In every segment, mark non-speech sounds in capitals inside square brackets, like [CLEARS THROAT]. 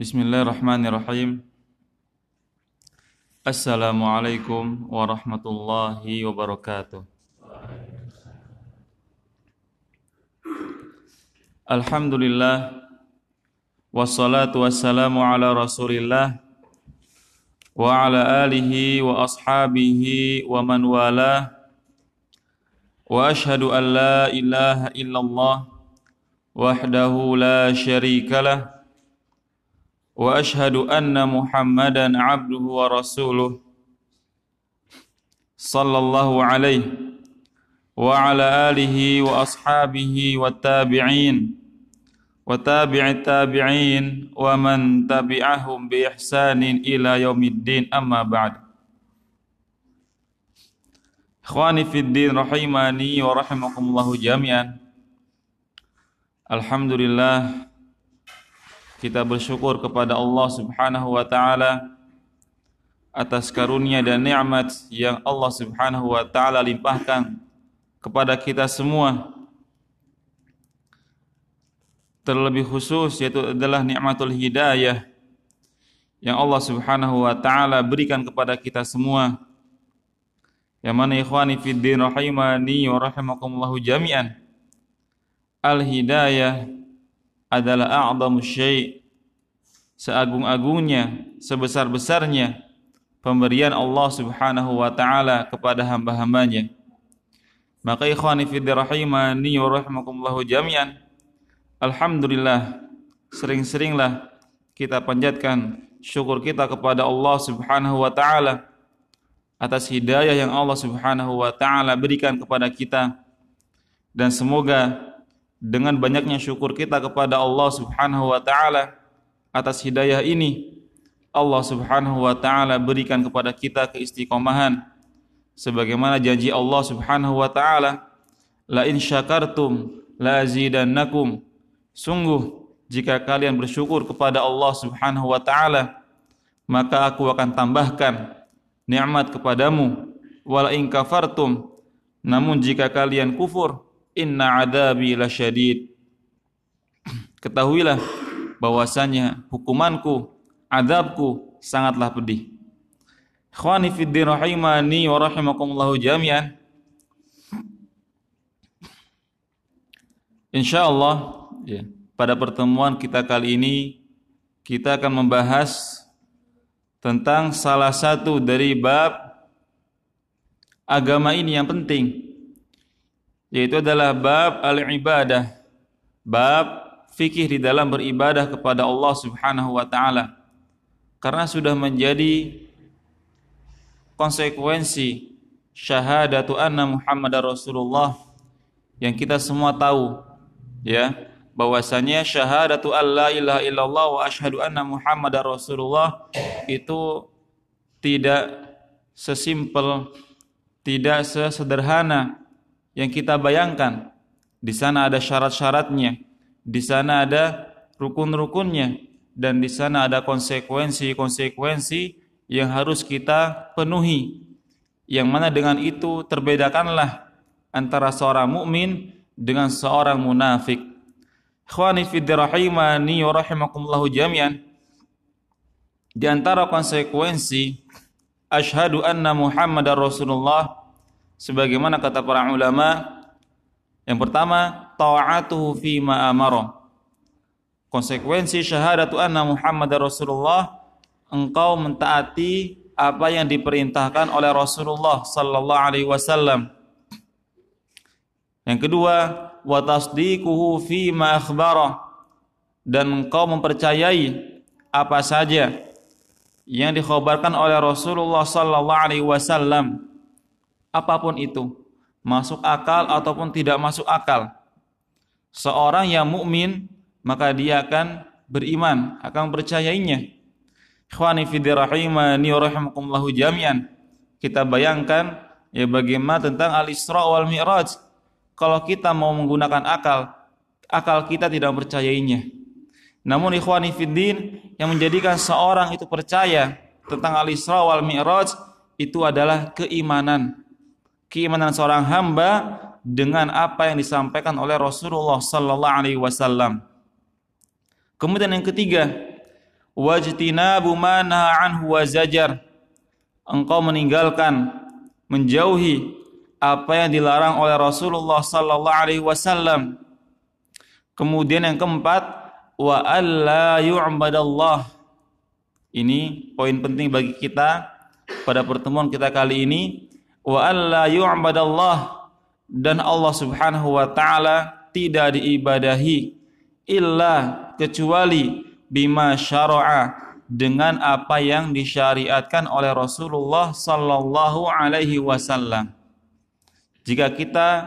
Bismillahirrahmanirrahim. Assalamualaikum warahmatullahi wabarakatuh. Alhamdulillah wassalatu wassalamu ala Rasulillah wa ala alihi wa ashabihi wa man wala wa ashhadu an la ilaha illallah wahdahu la syarika lah وأشهد أن محمدا عبده ورسوله صلى الله عليه وعلى آله وأصحابه والتابعين وتابع التابعين ومن تبعهم بإحسان إلى يوم الدين. أما بعد إخواني في الدين رحمني ورحمكم الله جميعا الحمد لله kita bersyukur kepada Allah Subhanahu wa taala atas karunia dan nikmat yang Allah Subhanahu wa taala limpahkan kepada kita semua. Terlebih khusus yaitu adalah nikmatul hidayah yang Allah Subhanahu wa taala berikan kepada kita semua. Yang mana ikhwani fid din rahimani wa rahimakumullah jami'an. Al hidayah adalah a'zamu syai' seagung-agungnya, sebesar-besarnya pemberian Allah Subhanahu wa taala kepada hamba-hambanya. Maka ikhwani fi rahimani wa rahimakumullah jami'an. Alhamdulillah sering-seringlah kita panjatkan syukur kita kepada Allah Subhanahu wa taala atas hidayah yang Allah Subhanahu wa taala berikan kepada kita dan semoga dengan banyaknya syukur kita kepada Allah Subhanahu wa taala atas hidayah ini Allah Subhanahu wa taala berikan kepada kita keistiqomahan. Sebagaimana janji Allah Subhanahu wa taala la in syakartum la sungguh jika kalian bersyukur kepada Allah Subhanahu wa taala maka aku akan tambahkan nikmat kepadamu. Wala in kafartum. Namun jika kalian kufur inna adabi lasyadid ketahuilah bahwasanya hukumanku adabku sangatlah pedih. Ikhwani fid din rahimani wa rahimakumullah jami'an. Insyaallah ya, pada pertemuan kita kali ini kita akan membahas tentang salah satu dari bab agama ini yang penting yaitu adalah bab al-ibadah. Bab fikih di dalam beribadah kepada Allah Subhanahu wa taala. Karena sudah menjadi konsekuensi syahadatu anna Muhammadar Rasulullah yang kita semua tahu ya. Bahwasanya syahadatu alla ilaha illallah wa asyhadu anna Muhammadar Rasulullah itu tidak sesimpel tidak sesederhana yang kita bayangkan. Di sana ada syarat-syaratnya, di sana ada rukun-rukunnya, dan di sana ada konsekuensi-konsekuensi yang harus kita penuhi. Yang mana dengan itu terbedakanlah antara seorang mukmin dengan seorang munafik. Ikhwani fi rahimani wa jami'an. Di antara konsekuensi asyhadu anna Muhammadar Rasulullah sebagaimana kata para ulama yang pertama ta'atuhu fi ma amara. Konsekuensi syahadatu anna Muhammad Rasulullah engkau mentaati apa yang diperintahkan oleh Rasulullah sallallahu alaihi wasallam. Yang kedua wa tasdiquhu fi ma akhbara. Dan engkau mempercayai apa saja yang dikhabarkan oleh Rasulullah sallallahu alaihi wasallam apa pun itu, masuk akal ataupun tidak masuk akal. Seorang yang mukmin maka dia akan beriman, akan percayainya. Ikhwani fi rahimani wa jami'an. Kita bayangkan ya bagaimana tentang al-Isra wal Mi'raj. Kalau kita mau menggunakan akal, akal kita tidak percayainya. Namun ikhwani fiddin yang menjadikan seorang itu percaya tentang al-Isra wal Mi'raj itu adalah keimanan keimanan seorang hamba dengan apa yang disampaikan oleh Rasulullah sallallahu alaihi wasallam. Kemudian yang ketiga, wajtinabu ma anhu wa zajar. Engkau meninggalkan menjauhi apa yang dilarang oleh Rasulullah sallallahu alaihi wasallam. Kemudian yang keempat wa alla yu'badallah. Ini poin penting bagi kita pada pertemuan kita kali ini wa alla yu'badallah. Dan Allah Subhanahu wa taala tidak diibadahi illa kecuali bima syara'a. Dengan apa yang disyariatkan oleh Rasulullah sallallahu alaihi wasallam. Jika kita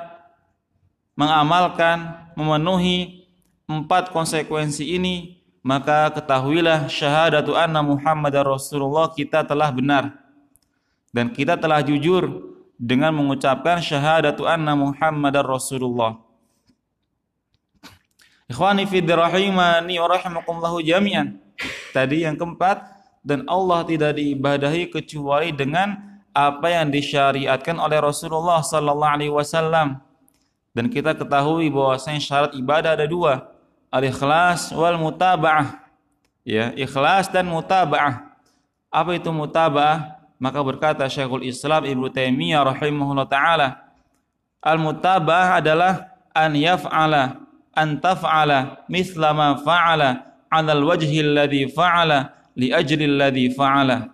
mengamalkan memenuhi empat konsekuensi ini, maka ketahuilah syahadatu anna Muhammadar Rasulullah kita telah benar dan kita telah jujur dengan mengucapkan syahadatu anna Muhammadar Rasulullah. Ikhwani fi rahimani wa rahimakumullahu jami'an. Tadi yang keempat dan Allah tidak diibadahi kecuali dengan apa yang disyariatkan oleh Rasulullah sallallahu alaihi wasallam. Dan kita ketahui bahwasanya syarat ibadah ada dua, al-ikhlas wal mutaba'ah. Ya, ikhlas dan mutaba'ah. Apa itu mutaba'ah? Maka berkata Syekhul Islam Ibnu Taimiyah rahimahullah taala, al-mutaba'ah adalah an yaf'ala an taf'ala mithla ma fa'ala 'ala al-wajhi alladhi fa'ala li ajli alladhi fa'ala.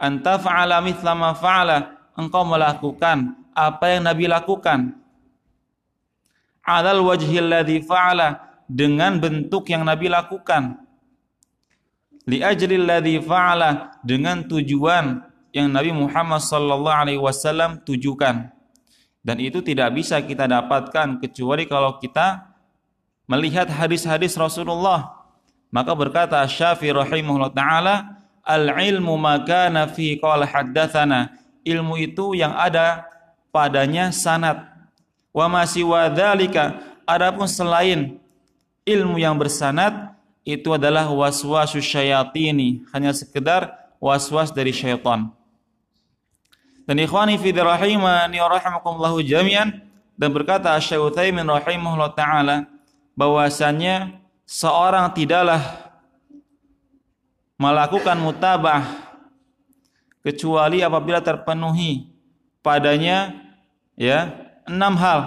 An taf'ala mithla ma fa'ala engkau melakukan apa yang Nabi lakukan. 'ala al-wajhi alladhi fa'ala dengan bentuk yang Nabi lakukan li ajli alladhi fa'ala dengan tujuan yang Nabi Muhammad sallallahu alaihi wasallam tujukan dan itu tidak bisa kita dapatkan kecuali kalau kita melihat hadis-hadis Rasulullah. Maka berkata Syafi'i rahimahullah taala, "Al-ilmu makana fi qala haddatsana." Ilmu itu yang ada padanya sanad. Wa ma siwa dzalika, adapun selain ilmu yang bersanad itu adalah waswasus syayatini, hanya sekedar waswas dari syaitan. Dan ikhwani fi rahimani wa rahimakumullahu jami'an dan berkata Utsaimin rahimahullah taala bahwasanya seorang tidaklah melakukan mutabah kecuali apabila terpenuhi padanya ya enam hal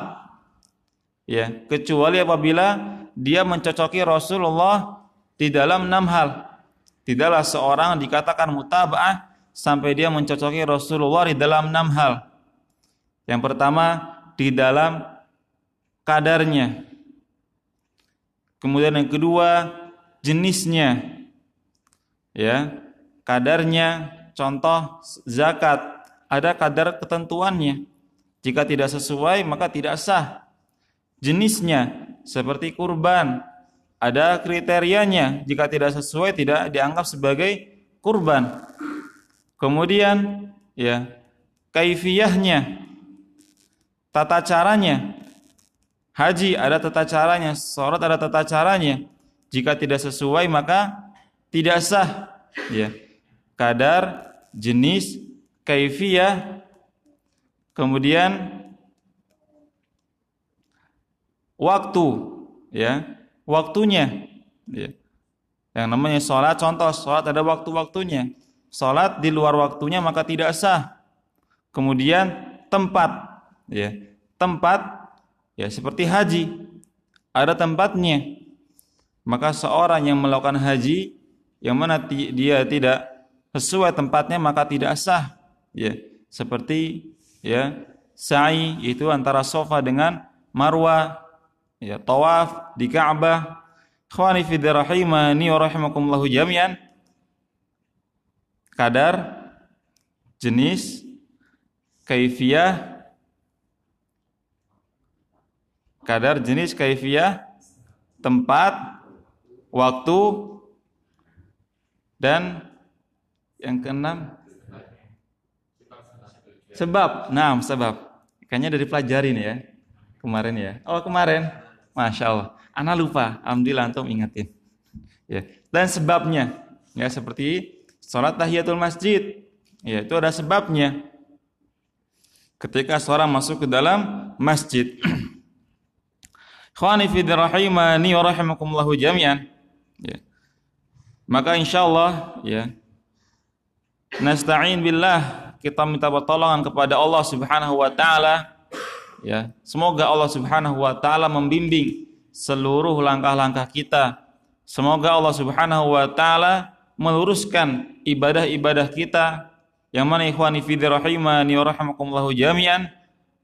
ya kecuali apabila dia mencocoki Rasulullah di dalam enam hal tidaklah seorang dikatakan mutabah sampai dia mencocoki Rasulullah di dalam enam hal. Yang pertama di dalam kadarnya. Kemudian yang kedua jenisnya. Ya, kadarnya contoh zakat ada kadar ketentuannya. Jika tidak sesuai maka tidak sah. Jenisnya seperti kurban ada kriterianya. Jika tidak sesuai tidak dianggap sebagai kurban. Kemudian ya kaifiyahnya tata caranya. Haji ada tata caranya sholat ada tata caranya. Jika tidak sesuai maka tidak sah. Ya kadar jenis kaifiyah. Kemudian waktu ya waktunya ya yang namanya sholat contoh sholat ada waktu-waktunya salat di luar waktunya maka tidak sah. Kemudian tempat ya. Tempat ya seperti haji ada tempatnya. Maka seorang yang melakukan haji yang mana dia tidak sesuai tempatnya maka tidak sah ya. Seperti ya sa'i itu antara sofa dengan marwah ya tawaf di Ka'bah. Khawani fi rahimani wa rahimakumullahu jami'an kadar, jenis, kaifiyah, kadar, jenis, kaifiyah, tempat, waktu, dan yang keenam sebab. Nah, sebab. Kayaknya dari pelajari nih ya. Kemarin ya. Oh, kemarin. Masya Allah. Ana lupa. Alhamdulillah antum ingetin. Ya. Dan sebabnya. Ya, seperti Salat tahiyatul masjid, ya itu ada sebabnya. Ketika seorang masuk ke dalam masjid. [CLEARS THROAT] Khawani fi rahimani wa jami'an. Ya. Maka insyaallah ya nasta'in billah kita minta pertolongan kepada Allah Subhanahu wa taala ya. Semoga Allah Subhanahu wa taala membimbing seluruh langkah-langkah kita. Semoga Allah Subhanahu wa taala meluruskan ibadah-ibadah kita. Yang mana ikhwani fi rahimani wa jami'an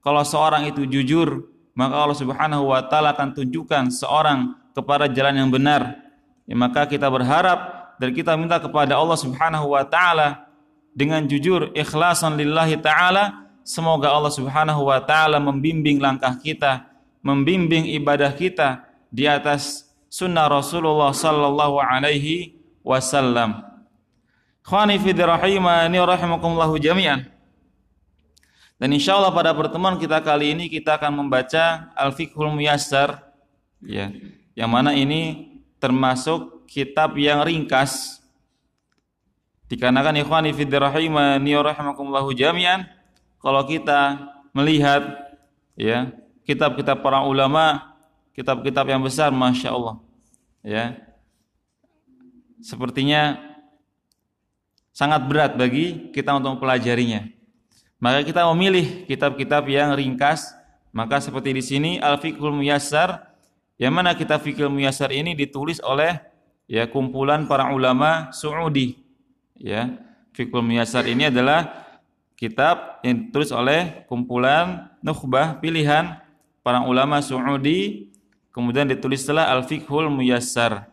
kalau seorang itu jujur maka Allah Subhanahu wa taala akan tunjukkan seorang kepada jalan yang benar. Ya, maka kita berharap dan kita minta kepada Allah Subhanahu wa taala dengan jujur ikhlasan lillahi taala semoga Allah Subhanahu wa taala membimbing langkah kita membimbing ibadah kita di atas sunnah Rasulullah sallallahu alaihi wasallam. Khani fi rahimani rahimakumullah jami'an. Dan insya Allah pada pertemuan kita kali ini kita akan membaca Al-Fiqhul Muyassar. Ya, yang mana ini termasuk kitab yang ringkas. Dikarenakan ikhwani fi rahimani rahimakumullah jami'an kalau kita melihat ya kitab-kitab para ulama kitab-kitab yang besar masya Allah ya sepertinya sangat berat bagi kita untuk mempelajarinya maka kita memilih kitab-kitab yang ringkas maka seperti di sini Al-Fiqhul Muyassar yang mana kitab fikih muyasar ini ditulis oleh ya kumpulan para ulama Saudi. Ya, fikih muyasar ini adalah kitab yang ditulis oleh kumpulan nukhbah pilihan para ulama Saudi kemudian ditulis setelah Al-Fiqhul Muyassar.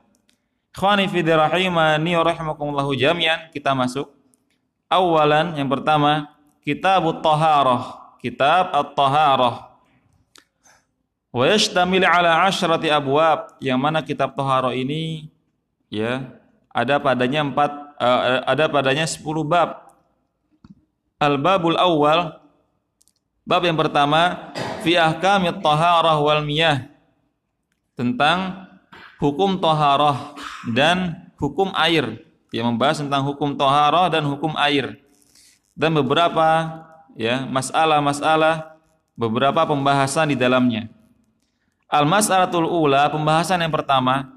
Khawani fi rahimani wa rahimakumullahu jami'an kita masuk. Awalan yang pertama Kitab At-Taharah, Kitab At-Taharah. Wa yashtamil ala asyrati abwab yang mana kitab Toharo ini ya ada padanya empat uh, ada padanya sepuluh bab. Al babul awal bab yang pertama fi ahkamit taharah wal miyah tentang hukum taharah dan hukum air. Dia membahas tentang hukum taharah dan hukum air dan beberapa ya masalah-masalah beberapa pembahasan di dalamnya. Al-mas'alatul ula, pembahasan yang pertama,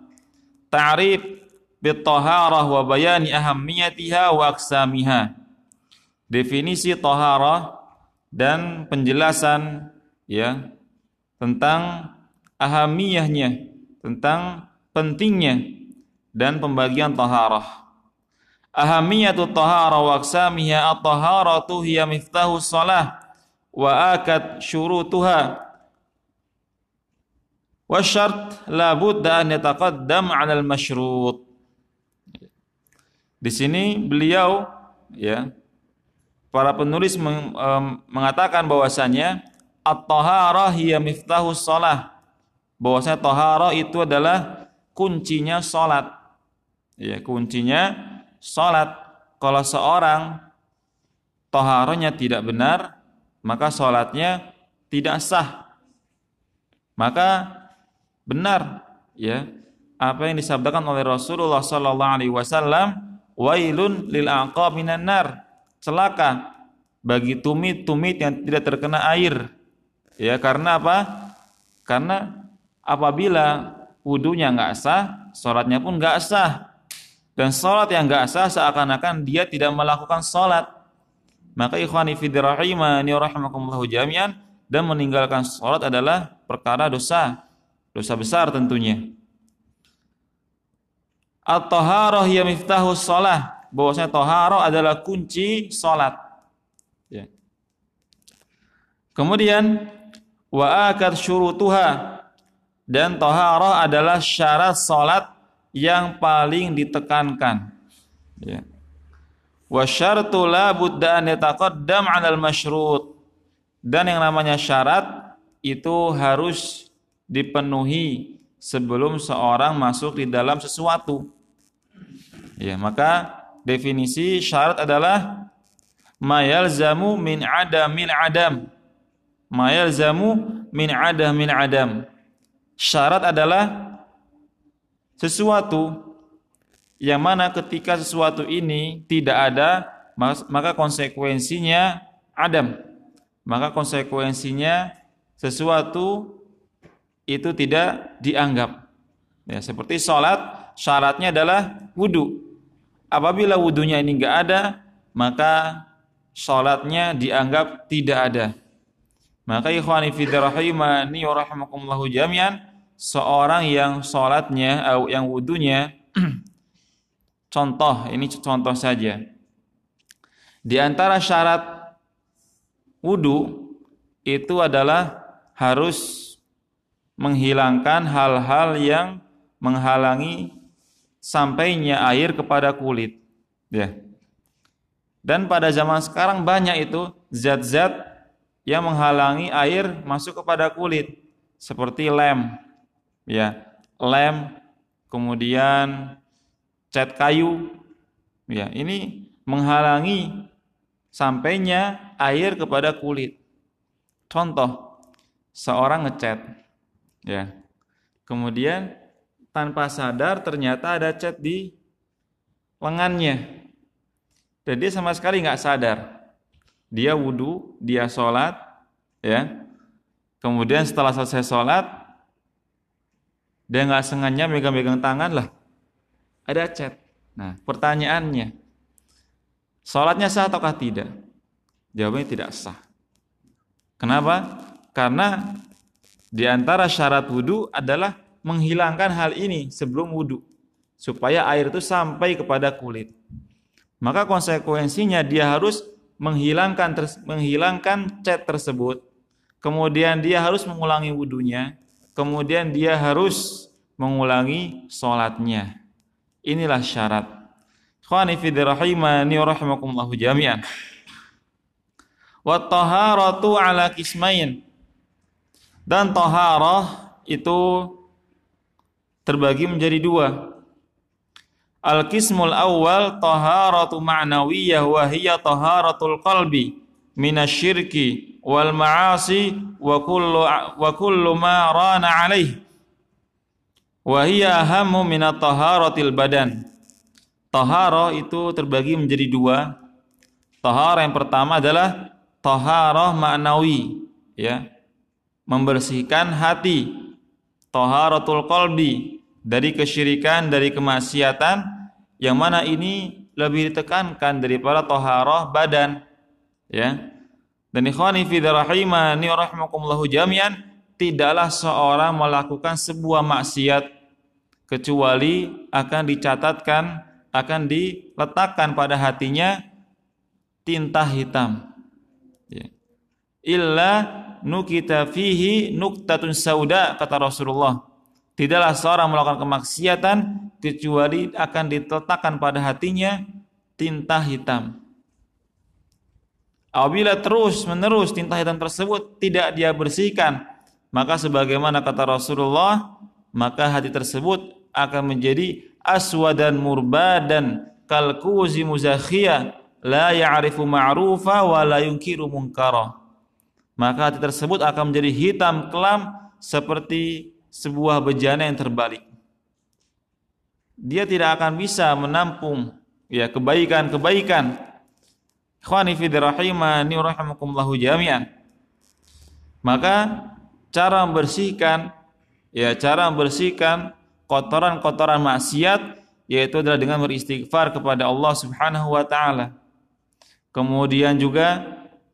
ta'rif bitaharah wa bayani ahammiyatiha wa aksamiha. Definisi taharah dan penjelasan ya tentang ahamiyahnya, tentang pentingnya dan pembagian taharah. Ahamiyatu taharah wa aksamiha at-taharatu hiya miftahu salah wa akad syurutuha Wasyart la budda an yataqaddam al-masyrut. Di sini beliau ya para penulis meng, um, mengatakan bahwasanya at-taharah hiya miftahus shalah. Bahwasanya taharah itu adalah kuncinya salat. Ya, kuncinya salat. Kalau seorang taharahnya tidak benar, maka salatnya tidak sah. Maka benar ya apa yang disabdakan oleh Rasulullah sallallahu alaihi wasallam wailun lil aqabin nar celaka bagi tumit-tumit yang tidak terkena air. Ya karena apa? Karena apabila wudunya nggak sah sholatnya pun nggak sah. Dan sholat yang nggak sah seakan-akan dia tidak melakukan sholat. Maka ikhwani fidrahimani rahimakumullah jami'an dan meninggalkan sholat adalah perkara dosa. Dosa besar tentunya. At-taharah ya miftahu shalah. Bahwasanya taharah adalah kunci salat. Ya. Kemudian wa akad syurutuha dan taharah adalah syarat salat yang paling ditekankan. Ya. Wa syartu la budda an yataqaddam 'alal masyrut. Dan yang namanya syarat itu harus dipenuhi sebelum seorang masuk di dalam sesuatu. Ya, maka definisi syarat adalah mayal zamu min adamil adam. Mayal zamu min adamil adam. Syarat adalah sesuatu yang mana ketika sesuatu ini tidak ada maka konsekuensinya adam. Maka konsekuensinya sesuatu itu tidak dianggap. Ya, seperti sholat, syaratnya adalah wudhu. Apabila wudhunya ini enggak ada, maka sholatnya dianggap tidak ada. Maka ikhwani fidrahimani wa jami'an, seorang yang sholatnya, yang wudhunya, [CLEARS THROAT] contoh, ini contoh saja. Di antara syarat wudhu itu adalah harus menghilangkan hal-hal yang menghalangi sampainya air kepada kulit. Ya. Dan pada zaman sekarang banyak itu zat-zat yang menghalangi air masuk kepada kulit seperti lem. Ya. Lem kemudian cat kayu. Ya ini menghalangi sampainya air kepada kulit. Contoh seorang ngecat. Ya. Kemudian tanpa sadar ternyata ada cat di lengannya dan dia sama sekali nggak sadar. Dia wudhu, dia sholat, ya. Kemudian setelah selesai sholat, dia nggak sengaja megang-megang tangan lah. Ada cat. Nah, pertanyaannya, sholatnya sah ataukah tidak? Jawabnya tidak sah. Kenapa? Karena di antara syarat wudhu adalah menghilangkan hal ini sebelum wudhu supaya air itu sampai kepada kulit maka konsekuensinya dia harus menghilangkan menghilangkan cat tersebut. Kemudian dia harus mengulangi wudhunya. Kemudian dia harus mengulangi sholatnya. Inilah syarat. Khawani jami'an. Ala kismain. Dan taharah itu terbagi menjadi dua. Al-qismul awal taharatu ma'nawiyah wa hiya taharatul qalbi minasyirki wal ma'asi wa kullu wa kullu ma rana alaih wa hiya ahammu min taharatil badan. Taharah itu terbagi menjadi dua. Taharah yang pertama adalah taharah ma'nawi ya. Membersihkan hati. Taharatul qalbi dari kesyirikan, dari kemaksiatan yang mana ini lebih ditekankan daripada toharoh badan ya dan ikhwani fi rahimani rahimakumullahu jami'an tidaklah seorang melakukan sebuah maksiat kecuali akan dicatatkan akan diletakkan pada hatinya tinta hitam ya. illa nukita fihi nuktatun sauda kata Rasulullah Tidaklah seorang melakukan kemaksiatan kecuali akan diletakkan pada hatinya tinta hitam. Apabila terus menerus tinta hitam tersebut tidak dia bersihkan, maka sebagaimana kata Rasulullah, maka hati tersebut akan menjadi aswadan murbadan kalkuzi muzakhiyah la ya'rifu ma'rufa wa la yunkiru munkara. Maka hati tersebut akan menjadi hitam kelam seperti sebuah bejana yang terbalik. Dia tidak akan bisa menampung ya kebaikan-kebaikan. Ikhwani fi rahimani rahimakumullahu jami'an. Maka cara membersihkan ya cara membersihkan kotoran-kotoran maksiat yaitu adalah dengan beristighfar kepada Allah Subhanahu wa taala. Kemudian juga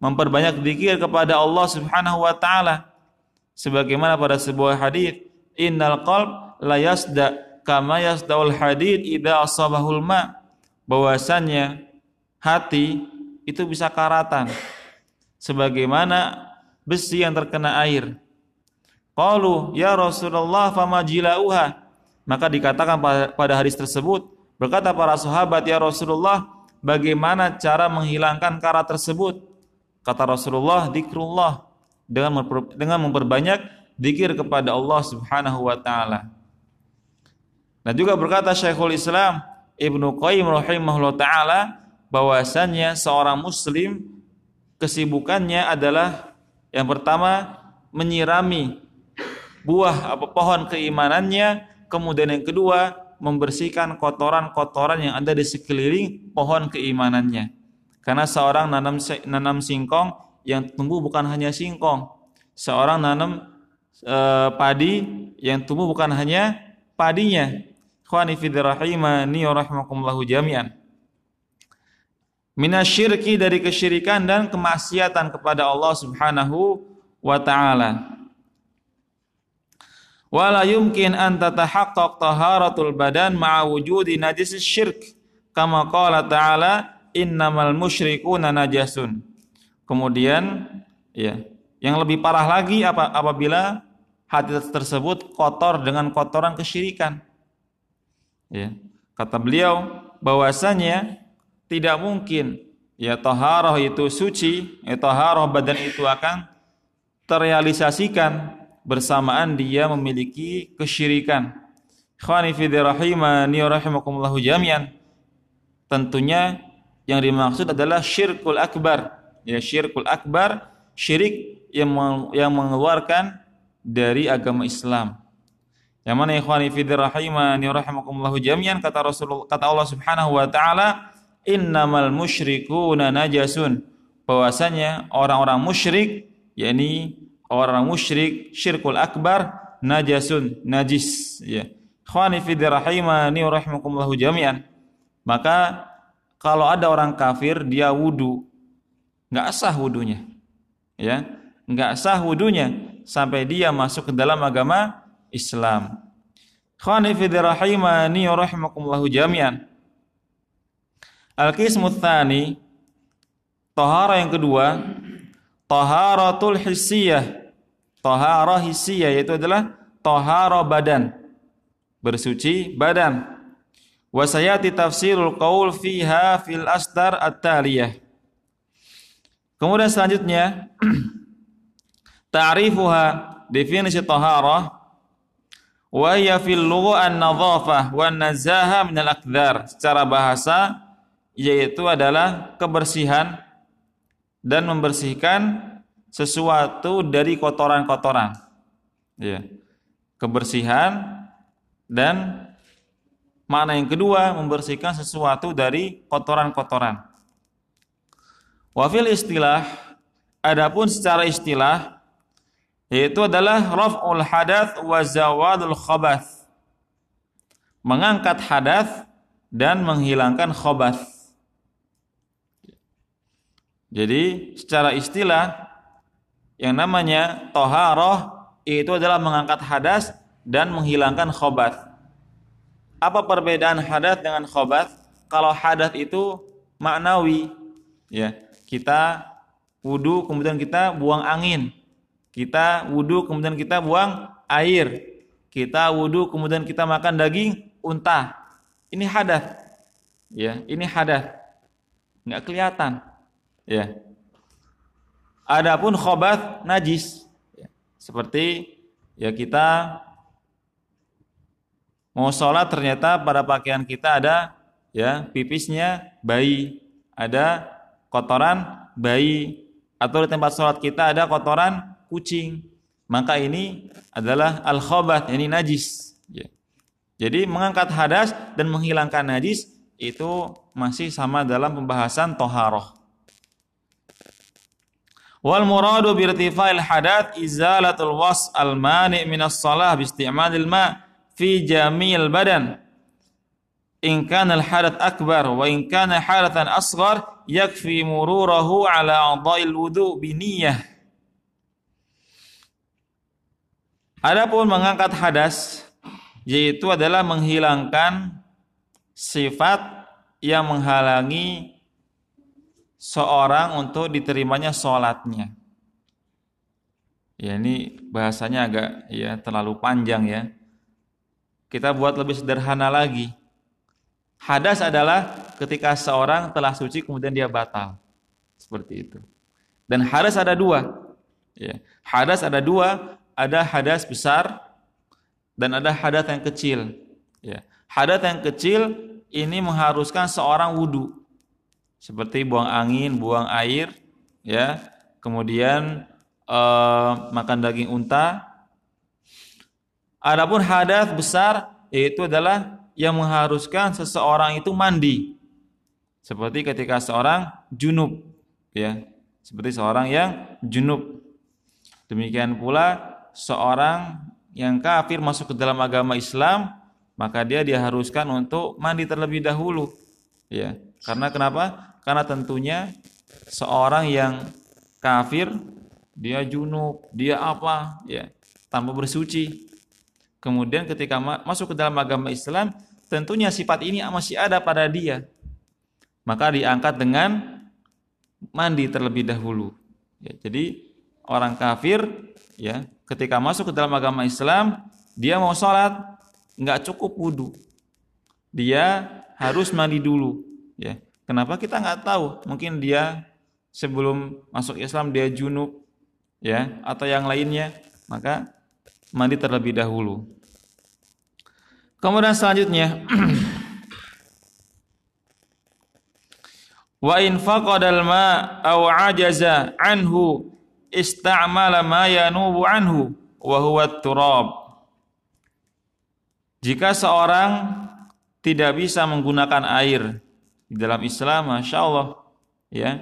memperbanyak zikir kepada Allah Subhanahu wa taala. Sebagaimana pada sebuah hadis innal qalb la yasda kama yasdaul hadid idza asabahul ma. Bahwasannya hati itu bisa karatan. Sebagaimana besi yang terkena air. Qalu ya Rasulullah fama jilauha? Maka dikatakan pada hadis tersebut berkata para sahabat ya Rasulullah bagaimana cara menghilangkan karat tersebut kata Rasulullah zikrullah dengan dengan memperbanyak zikir kepada Allah Subhanahu wa taala. Dan juga berkata Syekhul Islam Ibnu Qayyim rahimahullah taala bahwasannya seorang muslim kesibukannya adalah yang pertama menyirami buah apa pohon keimanannya, kemudian yang kedua membersihkan kotoran-kotoran yang ada di sekeliling pohon keimanannya. Karena seorang nanam nanam singkong yang tumbuh bukan hanya singkong, seorang nanam e, padi yang tumbuh bukan hanya padinya. Khawani fi rahimani wa rahimakumullahu jami'an. minasyirki dari kesyirikan dan kemaksiatan kepada Allah Subhanahu wa taala. Wala yumkin an tatahaqqaq taharatul badan ma'a wujudi najis syirk kama qala ta'ala innamal musyrikuna najasun. Kemudian ya, yang lebih parah lagi apa apabila hati tersebut kotor dengan kotoran kesyirikan. Ya. Kata beliau bahwasanya tidak mungkin ya taharah itu suci, ya taharah badan itu akan terrealisasikan bersamaan dia memiliki kesyirikan. Khani fi rahimani rahimakumullah jami'an. Tentunya yang dimaksud adalah syirkul akbar. Ya syirkul akbar, syirik yang yang mengeluarkan dari agama Islam. Yang mana ikhwani fi rahimani rahimakumullah jami'an kata Rasulullah kata Allah Subhanahu wa taala innamal musyrikuna najasun bahwasanya orang-orang musyrik yakni orang musyrik syirkul akbar najasun najis ya khawani fi rahimani rahimakumullah jami'an maka kalau ada orang kafir dia wudu. Nggak sah wudunya. Ya nggak sah wudunya sampai dia masuk ke dalam agama Islam. Khawani fi rahimani rahimakumullah jami'an. Al-qismu tsani tahara yang kedua taharatul hissiyah. Tohara hissiyah yaitu adalah tohara badan. Bersuci badan. Wasayati tafsirul qaul fiha fil astar at-taliyah. Kemudian selanjutnya [CLEARS THROAT] ta'rifuha definisi tahara wa hiya fil lugha an-nadhafah wa nazaha min al-akdhar. Secara bahasa yaitu adalah kebersihan dan membersihkan sesuatu dari kotoran-kotoran. Ya. Kebersihan dan makna yang kedua membersihkan sesuatu dari kotoran-kotoran. Wafil istilah adapun secara istilah yaitu adalah raf'ul hadath wa zawadul khabath. Mengangkat hadath dan menghilangkan khobath. Jadi secara istilah yang namanya toharoh itu adalah mengangkat hadas dan menghilangkan khobat. Apa perbedaan hadas dengan khobat? Kalau hadas itu maknawi, ya kita wudhu kemudian kita buang angin, kita wudhu kemudian kita buang air, kita wudhu kemudian kita makan daging unta. Ini hadas, ya ini hadas, nggak kelihatan, ya. Adapun khobat najis. Ya, seperti ya kita mau sholat ternyata pada pakaian kita ada ya pipisnya bayi, ada kotoran bayi atau di tempat sholat kita ada kotoran kucing. Maka ini adalah al khobat, ini najis. Ya. Jadi mengangkat hadas dan menghilangkan najis itu masih sama dalam pembahasan toharoh. Wal muradu bi irtifa'il hadath izalatul was al mani' min as-salah bi ma' fi jami'il badan. In kana al hadath akbar wa in kana hadathan asghar yakfi mururahu ala a'dha'il wudu bi niyyah. Adapun mengangkat hadas yaitu adalah menghilangkan sifat yang menghalangi seorang untuk diterimanya sholatnya. Ya ini bahasanya agak ya terlalu panjang ya. Kita buat lebih sederhana lagi. Hadas adalah ketika seorang telah suci kemudian dia batal. Seperti itu. Dan hadas ada dua. Ya. Hadas ada dua, ada hadas besar dan ada hadas yang kecil. Ya. Hadas yang kecil ini mengharuskan seorang wudhu seperti buang angin, buang air, ya, kemudian eh, makan daging unta. Adapun hadas besar yaitu adalah yang mengharuskan seseorang itu mandi. Seperti ketika seorang junub, ya, seperti seorang yang junub. Demikian pula seorang yang kafir masuk ke dalam agama Islam, maka dia diharuskan untuk mandi terlebih dahulu. Ya, karena kenapa? Karena tentunya seorang yang kafir dia junub, dia apa ya, tanpa bersuci. Kemudian ketika masuk ke dalam agama Islam, tentunya sifat ini masih ada pada dia. Maka diangkat dengan mandi terlebih dahulu. Ya, jadi orang kafir ya ketika masuk ke dalam agama Islam dia mau sholat nggak cukup wudhu dia harus mandi dulu ya kenapa kita nggak tahu mungkin dia sebelum masuk Islam dia junub ya atau yang lainnya maka mandi terlebih dahulu. Kemudian selanjutnya [CLEARS THROAT] wa in faqadal ma aw ajaza anhu istamala ma yanubu anhu wa huwa turab. Jika seorang tidak bisa menggunakan air di dalam Islam Masya Allah ya.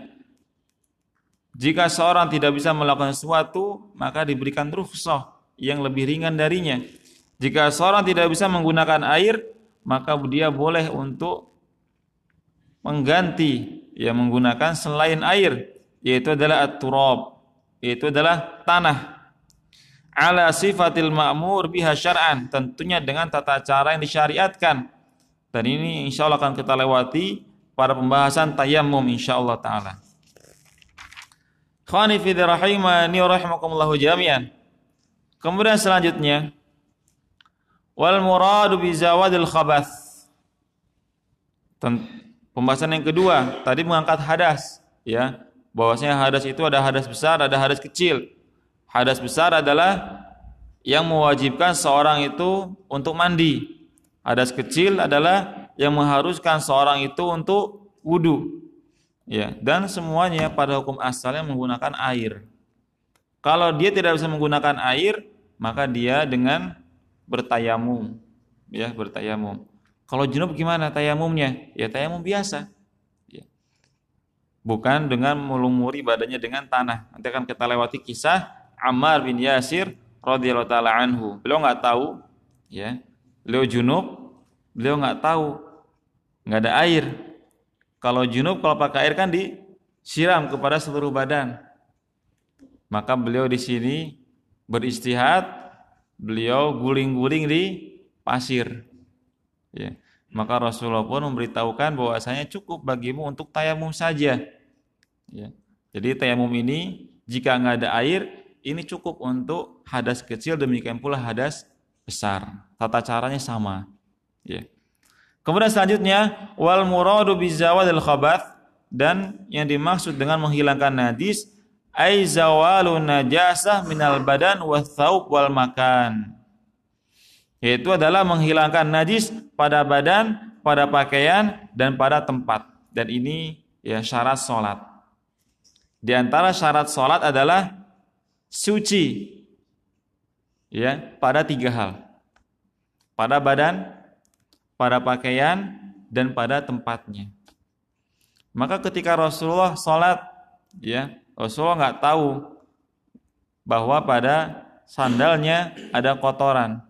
Jika seorang tidak bisa melakukan sesuatu maka diberikan rukhsah yang lebih ringan darinya. Jika seorang tidak bisa menggunakan air maka dia boleh untuk mengganti yang menggunakan selain air yaitu adalah at-turab yaitu adalah tanah. Ala sifatil ma'mur biha syar'an tentunya dengan tata cara yang disyariatkan. Dan ini insya Allah akan kita lewati pada pembahasan tayammum insya Allah taala. Khani fi rahimani rahimakumullah jami'an kemudian selanjutnya wal muradu bi zawadil khabath Pembahasan yang kedua tadi mengangkat hadas, ya. Bahwasanya hadas itu ada hadas besar, ada hadas kecil. Hadas besar adalah yang mewajibkan seorang itu untuk mandi. Hadas kecil adalah yang mengharuskan seorang itu untuk wudhu. Ya, dan semuanya pada hukum asalnya menggunakan air. Kalau dia tidak bisa menggunakan air, maka dia dengan bertayamum, ya bertayamum. Kalau junub gimana tayamumnya? Ya tayamum biasa. Ya. Bukan dengan melumuri badannya dengan tanah. Nanti akan kita lewati kisah Ammar bin Yasir radhiyallahu taala anhu. Beliau nggak tahu, ya. Beliau junub, beliau nggak tahu, nggak ada air. Kalau junub kalau pakai air kan disiram kepada seluruh badan. Maka beliau di sini beristihad, beliau guling-guling di pasir Ya. Maka Rasulullah pun memberitahukan bahwasanya cukup bagimu untuk tayamum saja. Ya. Jadi tayamum ini jika nggak ada air, ini cukup untuk hadas kecil demikian pula hadas besar. Tata caranya sama. Ya. Kemudian selanjutnya wal muradu bizawadil khabath dan yang dimaksud dengan menghilangkan najis ai zawalu najasah minal badan wa wal makan yaitu adalah menghilangkan najis pada badan, pada pakaian dan pada tempat. Dan ini ya syarat sholat. Di antara syarat sholat adalah suci ya pada tiga hal. Pada badan, pada pakaian dan pada tempatnya. Maka ketika Rasulullah sholat, ya Rasulullah nggak tahu bahwa pada sandalnya ada kotoran.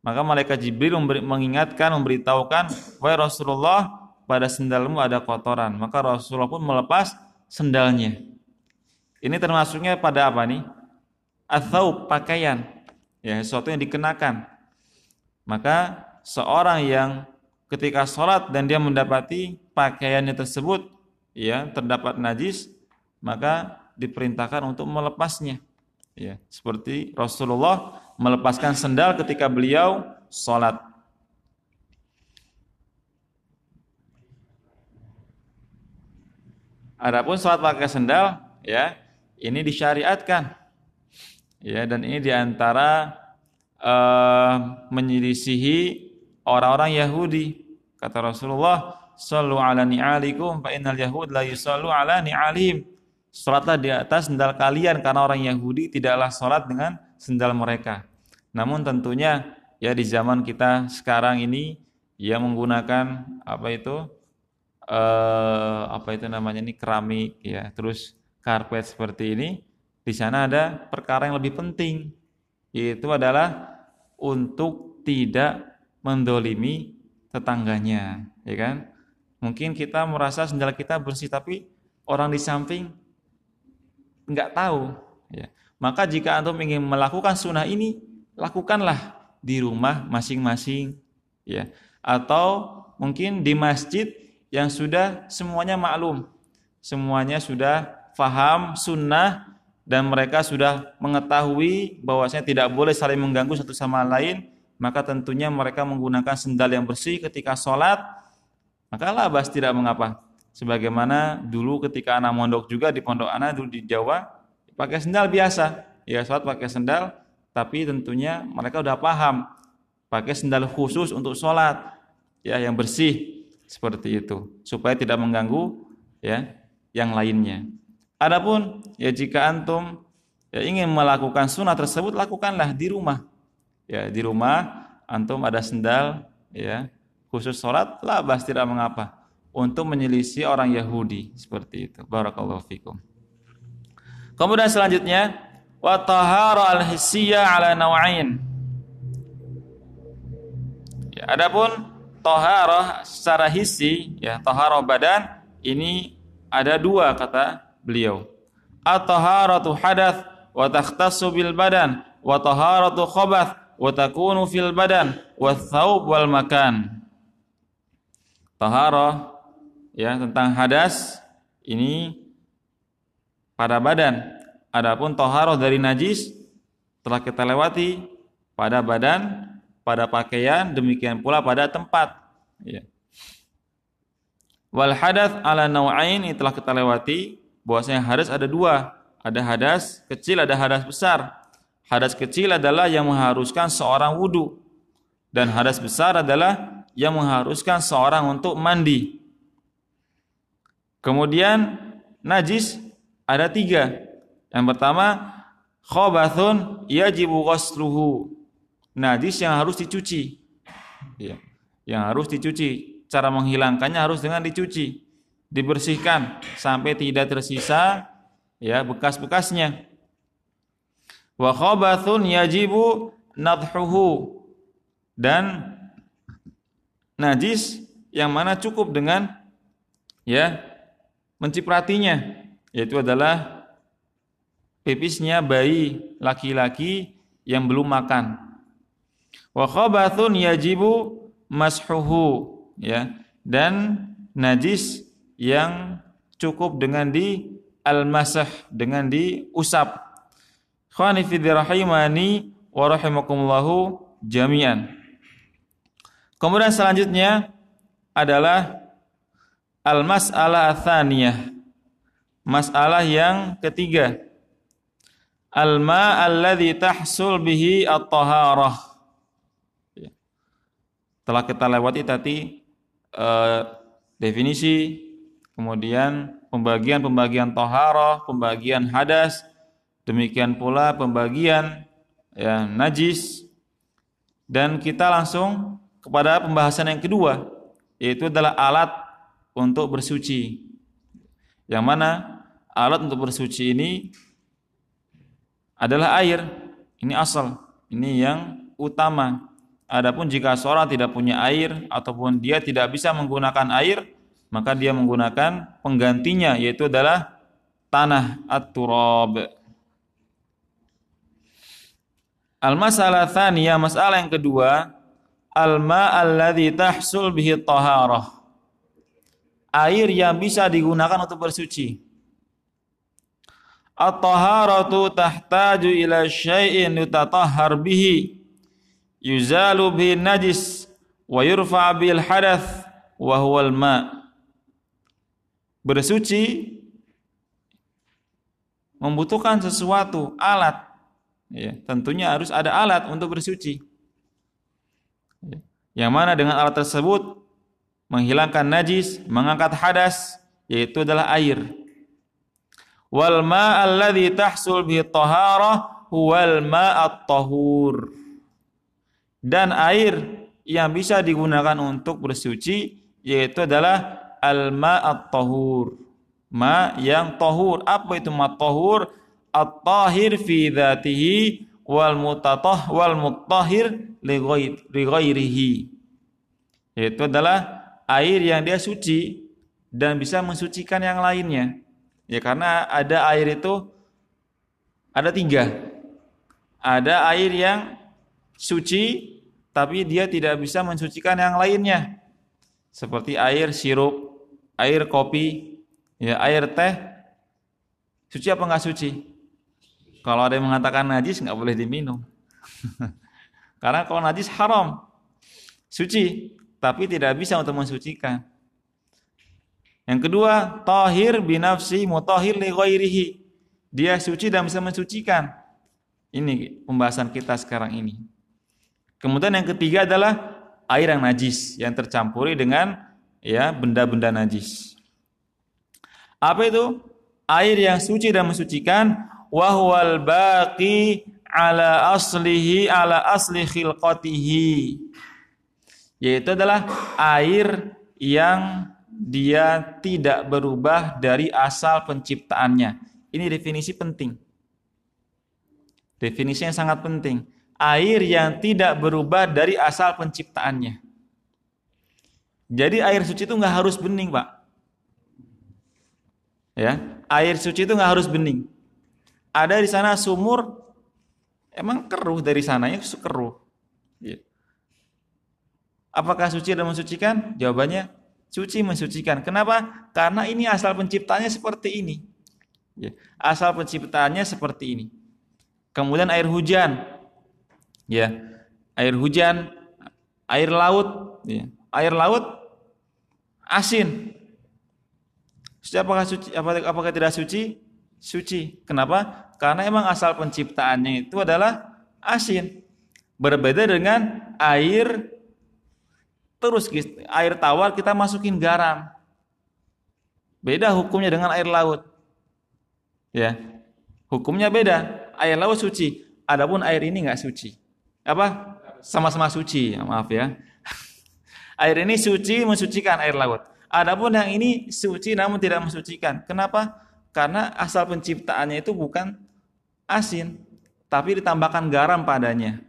Maka malaikat Jibril mengingatkan, memberitahukan, wahai Rasulullah, pada sendalmu ada kotoran. Maka Rasulullah pun melepas sendalnya. Ini termasuknya pada apa nih? Atau pakaian, ya sesuatu yang dikenakan. Maka seorang yang ketika sholat dan dia mendapati pakaiannya tersebut ya terdapat najis, maka diperintahkan untuk melepasnya. Ya, seperti Rasulullah melepaskan sendal ketika beliau sholat. Adapun sholat pakai sendal, ya ini disyariatkan, ya dan ini di antara uh, menyelisihi orang-orang Yahudi. Kata Rasulullah, Sallu ala ni'alikum fa innal yahud la yusallu ala ni'alihim. Salatlah di atas sendal kalian karena orang Yahudi tidaklah salat dengan sendal mereka. Namun tentunya ya di zaman kita sekarang ini yang menggunakan apa itu eh, apa itu namanya ini keramik ya, terus karpet seperti ini, di sana ada perkara yang lebih penting yaitu adalah untuk tidak mendolimi tetangganya, ya kan? Mungkin kita merasa sendal kita bersih tapi orang di samping nggak tahu. Ya. Maka jika antum ingin melakukan sunnah ini, lakukanlah di rumah masing-masing, ya. Atau mungkin di masjid yang sudah semuanya maklum, semuanya sudah faham sunnah dan mereka sudah mengetahui bahwasanya tidak boleh saling mengganggu satu sama lain, maka tentunya mereka menggunakan sendal yang bersih ketika sholat, maka labas tidak mengapa. Sebagaimana dulu ketika anak mondok juga di pondok anak dulu di Jawa, pakai sendal biasa, ya sholat pakai sendal, tapi tentunya mereka udah paham. Pakai sendal khusus untuk sholat, ya yang bersih seperti itu, supaya tidak mengganggu ya yang lainnya. Adapun ya jika antum ya ingin melakukan sunnah tersebut lakukanlah di rumah. Ya di rumah antum ada sendal ya khusus sholat labas tidak mengapa untuk menyelisih orang Yahudi. Seperti itu. Barakallahu fikum. Kemudian selanjutnya wa tahara al hissiyah ala nawain. Ya, adapun taharah secara hissi ya taharah badan ini ada dua kata beliau. At-taharatu hadath wa takhtassu bil badan wa taharatu khabath wa takunu fil badan wa thawb wal makan. Taharah ya tentang hadas ini pada badan. Adapun taharah dari najis telah kita lewati pada badan, pada pakaian, demikian pula pada tempat. Ya. Wal hadas ala nau'ain ini telah kita lewati bahwasanya hadas ada dua, ada hadas kecil, ada hadas besar. Hadas kecil adalah yang mengharuskan seorang wudhu. Dan hadas besar adalah yang mengharuskan seorang untuk mandi. Kemudian najis ada tiga. Yang pertama, khobathun yajibu ghasluhu. Najis yang harus dicuci. Ya. Yang harus dicuci. Cara menghilangkannya harus dengan dicuci. Dibersihkan sampai tidak tersisa ya bekas-bekasnya wa khabathun yajibu nadhuhu dan najis yang mana cukup dengan ya mencipratinya yaitu adalah pipisnya bayi laki-laki yang belum makan wa khabathun yajibu mashuhu ya dan najis yang cukup dengan di al-masah dengan diusap Khani fi rahimani wa rahimakumullahu jami'an. Kemudian selanjutnya adalah al-mas'alah tsaniyah. Masalah yang ketiga. Al-ma alladhi tahsul bihi at-taharah. Ya. Telah kita lewati tadi uh, definisi, kemudian pembagian-pembagian taharah, pembagian hadas, Demikian pula pembagian ya, najis dan kita langsung kepada pembahasan yang kedua yaitu adalah alat untuk bersuci. Yang mana alat untuk bersuci ini adalah air. Ini asal, ini yang utama. Adapun jika seorang tidak punya air ataupun dia tidak bisa menggunakan air, maka dia menggunakan penggantinya yaitu adalah tanah at-turab. Al-masalah thaniyah, masalah yang kedua, al-ma alladhi tahsul bihi taharah. Air yang bisa digunakan untuk bersuci. At-taharatu tahtaju ila syai'in yutatahhar bihi yuzalu bihi najis wa yurfa bil hadath wa huwa al-ma. Bersuci membutuhkan sesuatu, alat Ya, tentunya harus ada alat untuk bersuci. Ya. Yang mana dengan alat tersebut menghilangkan najis, mengangkat hadas, yaitu adalah air. Wal ma alladhi tahsul bihi taharah huwal ma'at tahur. Dan air yang bisa digunakan untuk bersuci yaitu adalah al ma'at tahur. Ma yang tahur. Apa itu ma tahur? at-tahir fi dzatihi wal mutatah wal mutahhir li ghairihi. Itu adalah air yang dia suci dan bisa mensucikan yang lainnya. Ya karena ada air itu ada tiga. Ada air yang suci tapi dia tidak bisa mensucikan yang lainnya. Seperti air sirup, air kopi, ya air teh. Suci apa enggak suci? Kalau ada yang mengatakan najis nggak boleh diminum. [LAUGHS] Karena kalau najis haram. Suci tapi tidak bisa untuk mensucikan. Yang kedua, tahir binafsi mutahhir li ghairihi. Dia suci dan bisa mensucikan. Ini pembahasan kita sekarang ini. Kemudian yang ketiga adalah air yang najis yang tercampuri dengan ya benda-benda najis. Apa itu? Air yang suci dan mensucikan wahwal baqi ala aslihi ala asli khilqatihi yaitu adalah air yang dia tidak berubah dari asal penciptaannya. Ini definisi penting. Definisi yang sangat penting. Air yang tidak berubah dari asal penciptaannya. Jadi air suci itu nggak harus bening, Pak. Ya, air suci itu nggak harus bening. Ada di sana sumur, emang keruh dari sananya keruh. Apakah suci dan mensucikan? Jawabannya suci mensucikan. Kenapa? Karena ini asal penciptanya seperti ini. Ya. Asal penciptaannya seperti ini. Kemudian air hujan, ya, air hujan, air laut, ya. air laut asin. Apakah suci? Apakah, apakah tidak suci? Suci. Kenapa? Karena emang asal penciptaannya itu adalah asin. Berbeda dengan air Terus air tawar kita masukin garam. Beda hukumnya dengan air laut. Ya. Hukumnya beda. Air laut suci, adapun air ini nggak suci. Apa? Sama-sama suci, ya, maaf ya. [LAUGHS] air ini suci mensucikan air laut. Adapun yang ini suci namun tidak mensucikan. Kenapa? Karena asal penciptaannya itu bukan asin, tapi ditambahkan garam padanya.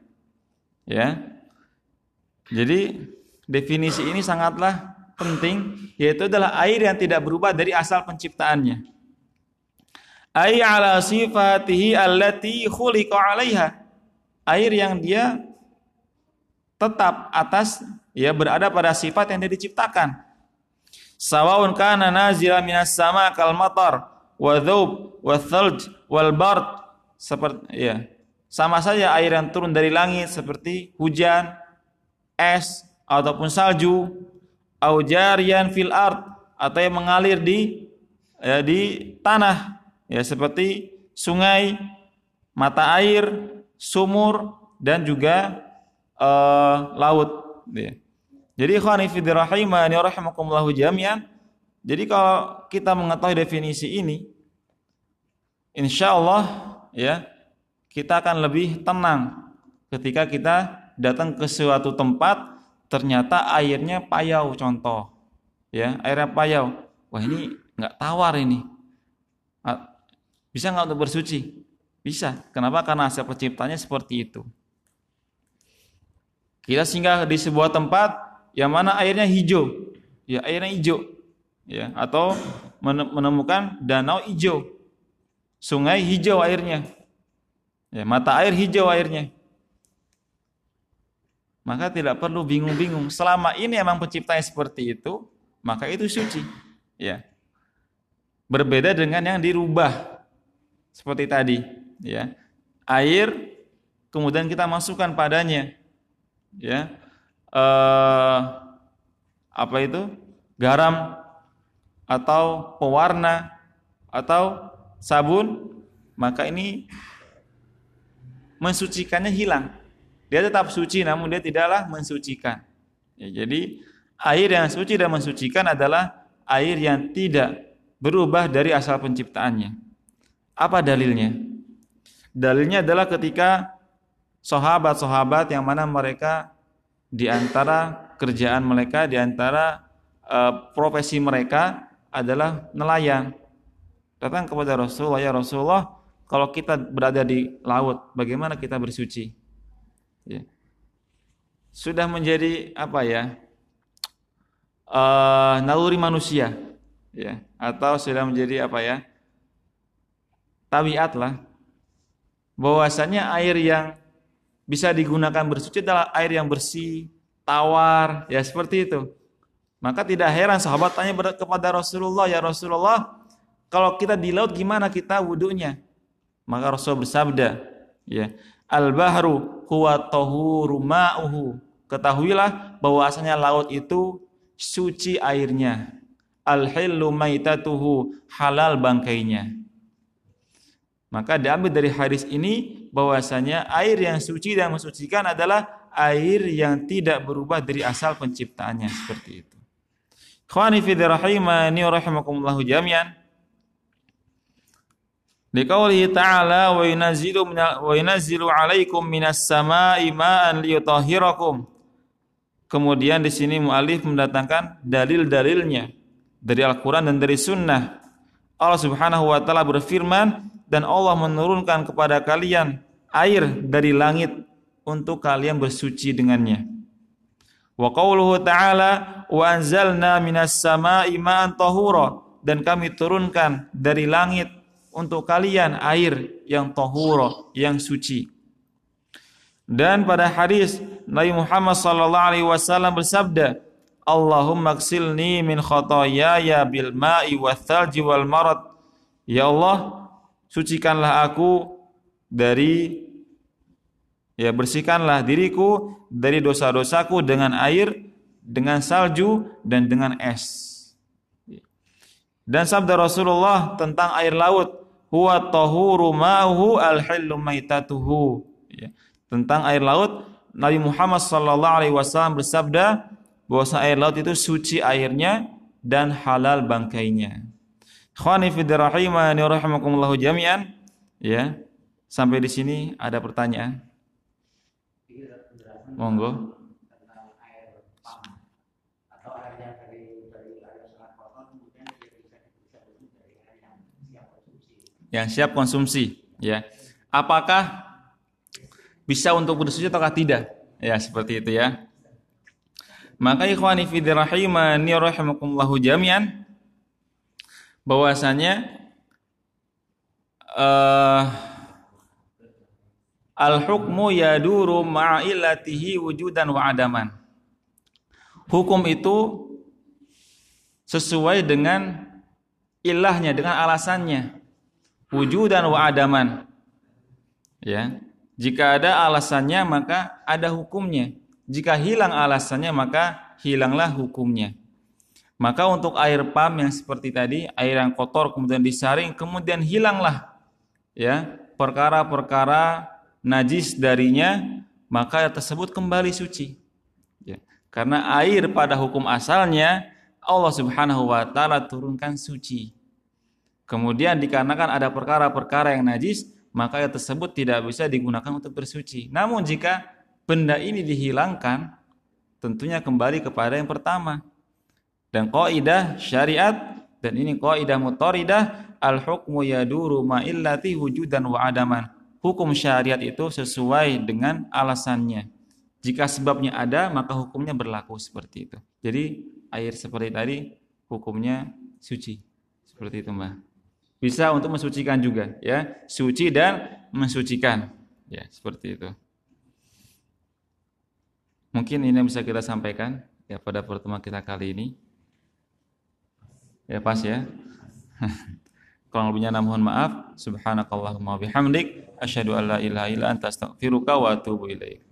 Ya. Jadi definisi ini sangatlah penting yaitu adalah air yang tidak berubah dari asal penciptaannya. Ai ala sifatihi allati khuliqa 'alaiha. Air yang dia tetap atas ya berada pada sifat yang dia diciptakan. Sawaun kana nazila minas sama kal matar wa dhub wa thalj wal bard seperti ya sama saja air yang turun dari langit seperti hujan, es, ataupun salju au jariyan fil ard atau yang mengalir di ya, di tanah ya seperti sungai, mata air, sumur dan juga uh, laut ya. Jadi ikhwani fi rahimani rahimakumullah jami'an. Jadi kalau kita mengetahui definisi ini insya Allah ya kita akan lebih tenang ketika kita datang ke suatu tempat ternyata airnya payau contoh ya airnya payau. Wah ini nggak tawar ini. Bisa nggak untuk bersuci? Bisa. Kenapa? Karena asal penciptanya seperti itu. Kita singgah di sebuah tempat yang mana airnya hijau. Ya airnya hijau. Ya atau menemukan danau hijau. Sungai hijau airnya. Ya mata air hijau airnya maka tidak perlu bingung-bingung. Selama ini emang penciptanya seperti itu, maka itu suci. Ya. Berbeda dengan yang dirubah. Seperti tadi, ya. Air kemudian kita masukkan padanya. Ya. Eh, apa itu? Garam atau pewarna atau sabun, maka ini mensucikannya hilang dia tetap suci namun dia tidaklah mensucikan. Ya, jadi air yang suci dan mensucikan adalah air yang tidak berubah dari asal penciptaannya. Apa dalilnya? Dalilnya adalah ketika sahabat-sahabat yang mana mereka di antara kerjaan mereka, di antara uh, profesi mereka adalah nelayan. Datang kepada Rasulullah, ya Rasulullah, kalau kita berada di laut, bagaimana kita bersuci? Ya, sudah menjadi apa ya uh, naluri manusia. Ya. Atau sudah menjadi apa ya tabiat lah. Bahwasanya air yang bisa digunakan bersuci adalah air yang bersih, tawar, ya seperti itu. Maka tidak heran sahabat tanya kepada Rasulullah, ya Rasulullah, kalau kita di laut gimana kita wudhunya? Maka Rasul bersabda, ya, al-bahru huwa tahuru ma'uhu. Ketahuilah bahwasanya laut itu suci airnya. Al-hillu maitatuhu halal bangkainya. Maka diambil dari hadis ini bahwasanya air yang suci dan mensucikan adalah air yang tidak berubah dari asal penciptaannya seperti itu. Khawani fi rahimani rahimakumullah jami'an. Liqaulihi ta'ala wa yunazzilu wa yunazzilu 'alaikum minas sama'i ma'an liyutahhirakum. Kemudian di sini mualif mendatangkan dalil-dalilnya dari Al-Qur'an dan dari sunnah. Allah Subhanahu wa taala berfirman, dan Allah menurunkan kepada kalian air dari langit untuk kalian bersuci dengannya. Wa qauluhu ta'ala wa anzalna minas sama'i ma'an tahura dan kami turunkan dari langit untuk kalian air yang tahura, yang suci. Dan pada hadis Nabi Muhammad sallallahu alaihi wasallam bersabda, Allahumma ksilni min khotoyaya bil ma'i wa thalji wal marad. Ya Allah, sucikanlah aku dari ya bersihkanlah diriku dari dosa-dosaku dengan air, dengan salju dan dengan es. Dan sabda Rasulullah tentang air laut, huwa tahuru ma'uhu al-hillu maitatuhu. Ya. Tentang air laut, Nabi Muhammad sallallahu alaihi wasallam bersabda bahwa air laut itu suci airnya dan halal bangkainya. Khawani fi rahimani rahimakumullah jami'an. Ya. Sampai di sini ada pertanyaan? Monggo. Yang siap konsumsi, ya. Apakah bisa untuk bersuci ataukah tidak? Ya, seperti itu ya. Maka ikhwani fi rahimani rahimakumullah jami'an bahwasanya uh, al-hukmu yaduru ma'ilatihi wujudan wa adaman. Hukum itu sesuai dengan ilahnya, dengan alasannya. Wujudan wa adaman. Ya. Jika ada alasannya maka ada hukumnya. Jika hilang alasannya maka hilanglah hukumnya. Maka untuk air pam yang seperti tadi, air yang kotor kemudian disaring, kemudian hilanglah ya perkara-perkara najis darinya, maka tersebut kembali suci. Ya. Karena air pada hukum asalnya Allah Subhanahu wa taala turunkan suci. Kemudian dikarenakan ada perkara-perkara yang najis, maka air tersebut tidak bisa digunakan untuk bersuci. Namun jika benda ini dihilangkan, tentunya kembali kepada yang pertama, dan kaidah syariat dan ini kaidah mutaridah al hukmu yaduru ma illati wujudan wa adaman. Hukum syariat itu sesuai dengan alasannya. Jika sebabnya ada, maka hukumnya berlaku seperti itu. Jadi air seperti tadi hukumnya suci. Seperti itu, Mbak. Bisa untuk mensucikan juga, ya. Suci dan mensucikan. Ya, seperti itu. Mungkin ini yang bisa kita sampaikan ya pada pertemuan kita kali ini. Ya pas ya. [LAUGHS] Kurang lebihnya mohon maaf. Subhanakallahumma bihamdik asyhadu an la ilaha illa anta astaghfiruka wa atubu ilaik.